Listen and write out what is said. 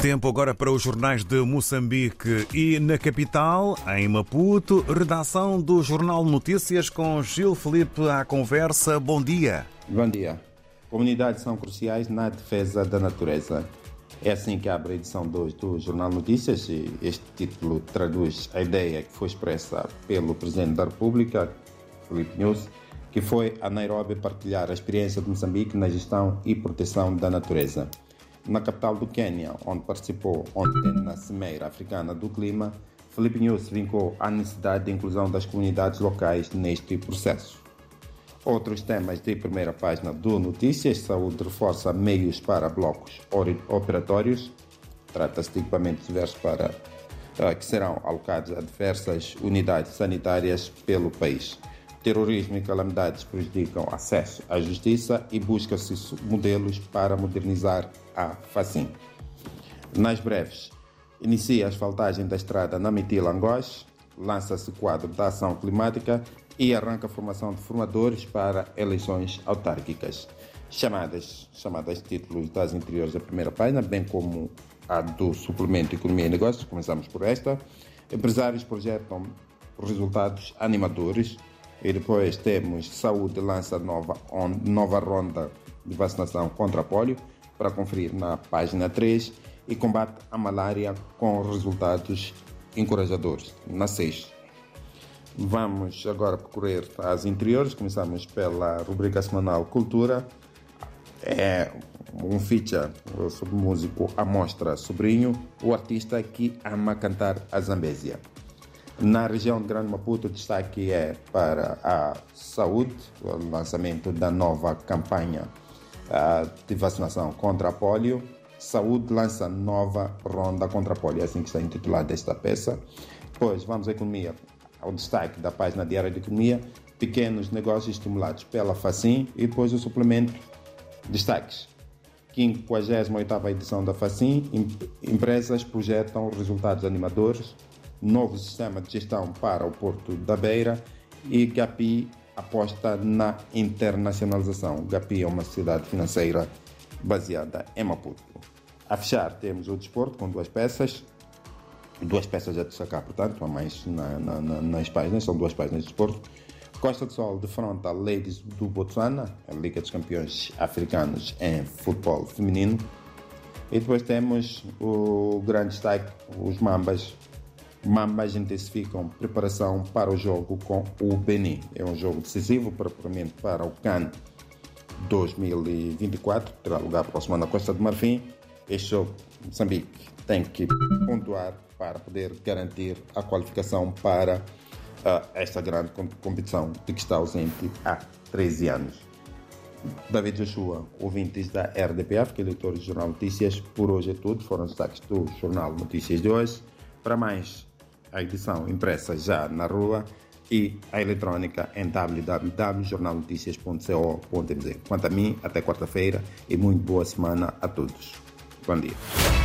Tempo agora para os jornais de Moçambique e na capital, em Maputo, redação do Jornal Notícias com Gil Felipe à conversa. Bom dia. Bom dia. Comunidades são cruciais na defesa da natureza. É assim que abre a edição 2 do Jornal Notícias e este título traduz a ideia que foi expressa pelo Presidente da República, Felipe News, que foi a Nairobi partilhar a experiência de Moçambique na gestão e proteção da natureza. Na capital do Quênia, onde participou ontem na Cimeira Africana do Clima, Felipe News vincou a necessidade de inclusão das comunidades locais neste processo. Outros temas de primeira página do Notícias: Saúde reforça meios para blocos operatórios. Trata-se de equipamentos diversos para, uh, que serão alocados a diversas unidades sanitárias pelo país. Terrorismo e calamidades prejudicam acesso à justiça e busca-se modelos para modernizar a FACIM. Nas breves, inicia a asfaltagem da estrada na Mitila-Angós, lança-se quadro da ação climática e arranca a formação de formadores para eleições autárquicas. Chamadas, chamadas títulos das interiores da primeira página, bem como a do suplemento Economia e Negócios, começamos por esta. Empresários projetam resultados animadores e depois temos Saúde lança nova, on, nova ronda de vacinação contra polio para conferir na página 3 e combate a malária com resultados encorajadores na 6. Vamos agora percorrer as interiores. Começamos pela rubrica semanal Cultura. É um feature sobre o músico Amostra Sobrinho, o artista que ama cantar a Zambésia. Na região de Grande Maputo, o destaque é para a saúde, o lançamento da nova campanha uh, de vacinação contra a polio. Saúde lança nova ronda contra a polio, é assim que está intitulada esta peça. Depois, vamos à economia. Ao destaque da página diária de economia, pequenos negócios estimulados pela FACIM e depois o suplemento destaques. 58ª edição da FACIM, empresas projetam resultados animadores novo sistema de gestão para o Porto da Beira e GAPI aposta na internacionalização. GAPI é uma sociedade financeira baseada em Maputo. A fechar temos o desporto com duas peças, duas peças a destacar, portanto, há mais na, na, nas páginas, são duas páginas de desporto. Costa do Sol defronta Ladies do Botswana, a Liga dos Campeões Africanos em futebol feminino. E depois temos o grande destaque, os Mambas Mambas intensificam preparação para o jogo com o Benin. É um jogo decisivo propriamente para o CAN 2024, terá lugar próximo na Costa do Marfim. Este jogo, Moçambique tem que pontuar para poder garantir a qualificação para uh, esta grande competição de que está ausente há 13 anos. David Joshua, ouvintes da RDPF, que é leitor do Jornal Notícias, por hoje é tudo. Foram os destaques do Jornal Notícias de hoje. Para mais a edição impressa já na rua e a eletrônica em www.jornalnoticias.co.mz. Quanto a mim, até quarta-feira e muito boa semana a todos. Bom dia.